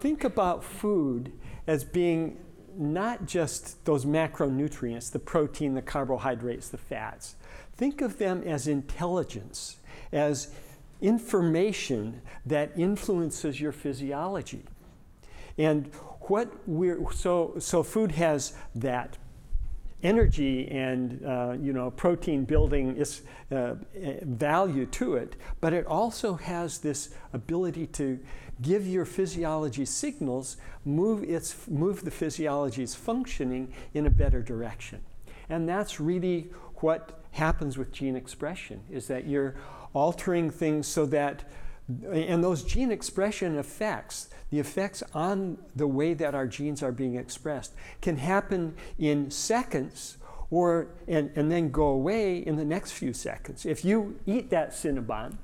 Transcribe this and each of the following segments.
Think about food as being not just those macronutrients, the protein, the carbohydrates, the fats. Think of them as intelligence, as information that influences your physiology. And what we're so so food has that energy and uh, you know protein building is, uh, value to it, but it also has this ability to give your physiology signals, move its move the physiology's functioning in a better direction, and that's really what happens with gene expression. Is that you're altering things so that and those gene expression effects, the effects on the way that our genes are being expressed, can happen in seconds or and, and then go away in the next few seconds. If you eat that Cinnabon,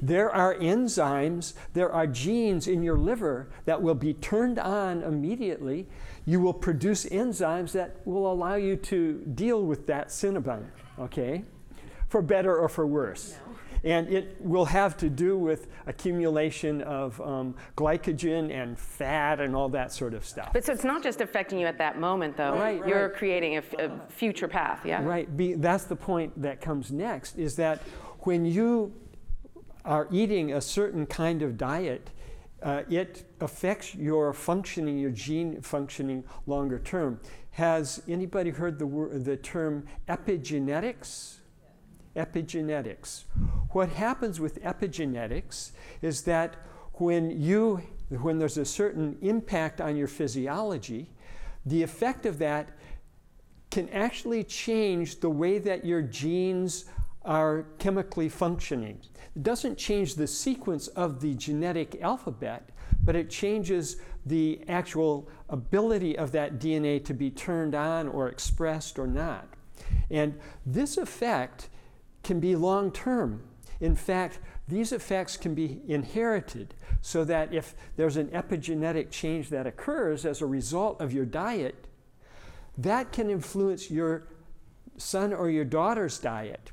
there are enzymes, there are genes in your liver that will be turned on immediately. You will produce enzymes that will allow you to deal with that Cinnabon, okay? For better or for worse. No. And it will have to do with accumulation of um, glycogen and fat and all that sort of stuff. But so it's not just affecting you at that moment, though. Right. right. You're right. creating a, future path, yeah? Right. Be, that's the point that comes next is that when you are eating a certain kind of diet, uh, it affects your functioning, your gene functioning longer term. Has anybody heard the, word, the term epigenetics? epigenetics. What happens with epigenetics is that when you when there's a certain impact on your physiology, the effect of that can actually change the way that your genes are chemically functioning. It doesn't change the sequence of the genetic alphabet, but it changes the actual ability of that DNA to be turned on or expressed or not. And this effect can be long term. In fact, these effects can be inherited so that if there's an epigenetic change that occurs as a result of your diet, that can influence your son or your daughter's diet.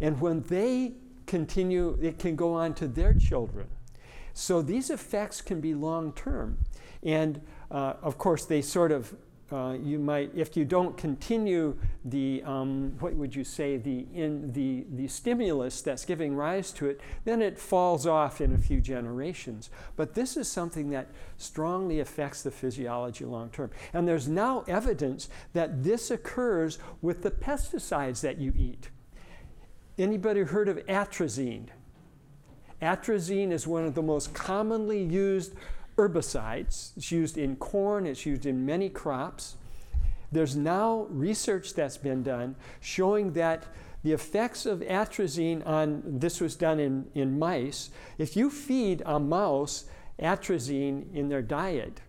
And when they continue, it can go on to their children. So these effects can be long term. And uh, of course, they sort of uh, you might, if you don't continue the, um, what would you say, the, in the, the stimulus that's giving rise to it, then it falls off in a few generations. But this is something that strongly affects the physiology long term. And there's now evidence that this occurs with the pesticides that you eat. Anybody heard of atrazine? Atrazine is one of the most commonly used herbicides. It's used in corn, it's used in many crops. There's now research that's been done showing that the effects of atrazine on this was done in, in mice. If you feed a mouse atrazine in their diet,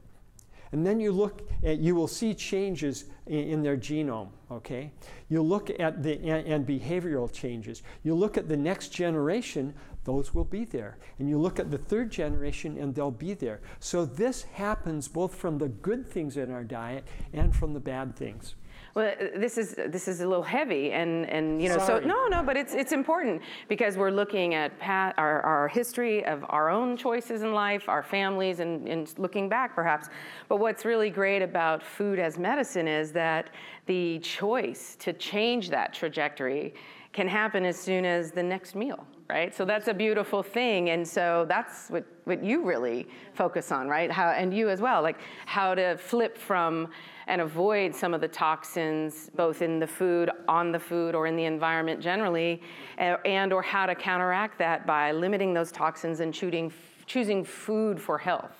and then you look at, you will see changes in, in their genome, okay? You look at the, and, and behavioral changes. You look at the next generation, those will be there. And you look at the third generation and they'll be there. So this happens both from the good things in our diet and from the bad things. Well, uh, this is this is a little heavy, and and you know, Sorry. so no, no, but it's it's important because we're looking at pat, our our history of our own choices in life, our families, and and looking back perhaps. But what's really great about food as medicine is that the choice to change that trajectory can happen as soon as the next meal right? So that's a beautiful thing. And so that's what, what you really focus on, right? How, and you as well, like how to flip from and avoid some of the toxins, both in the food, on the food, or in the environment generally, and or how to counteract that by limiting those toxins and choosing, choosing food for health.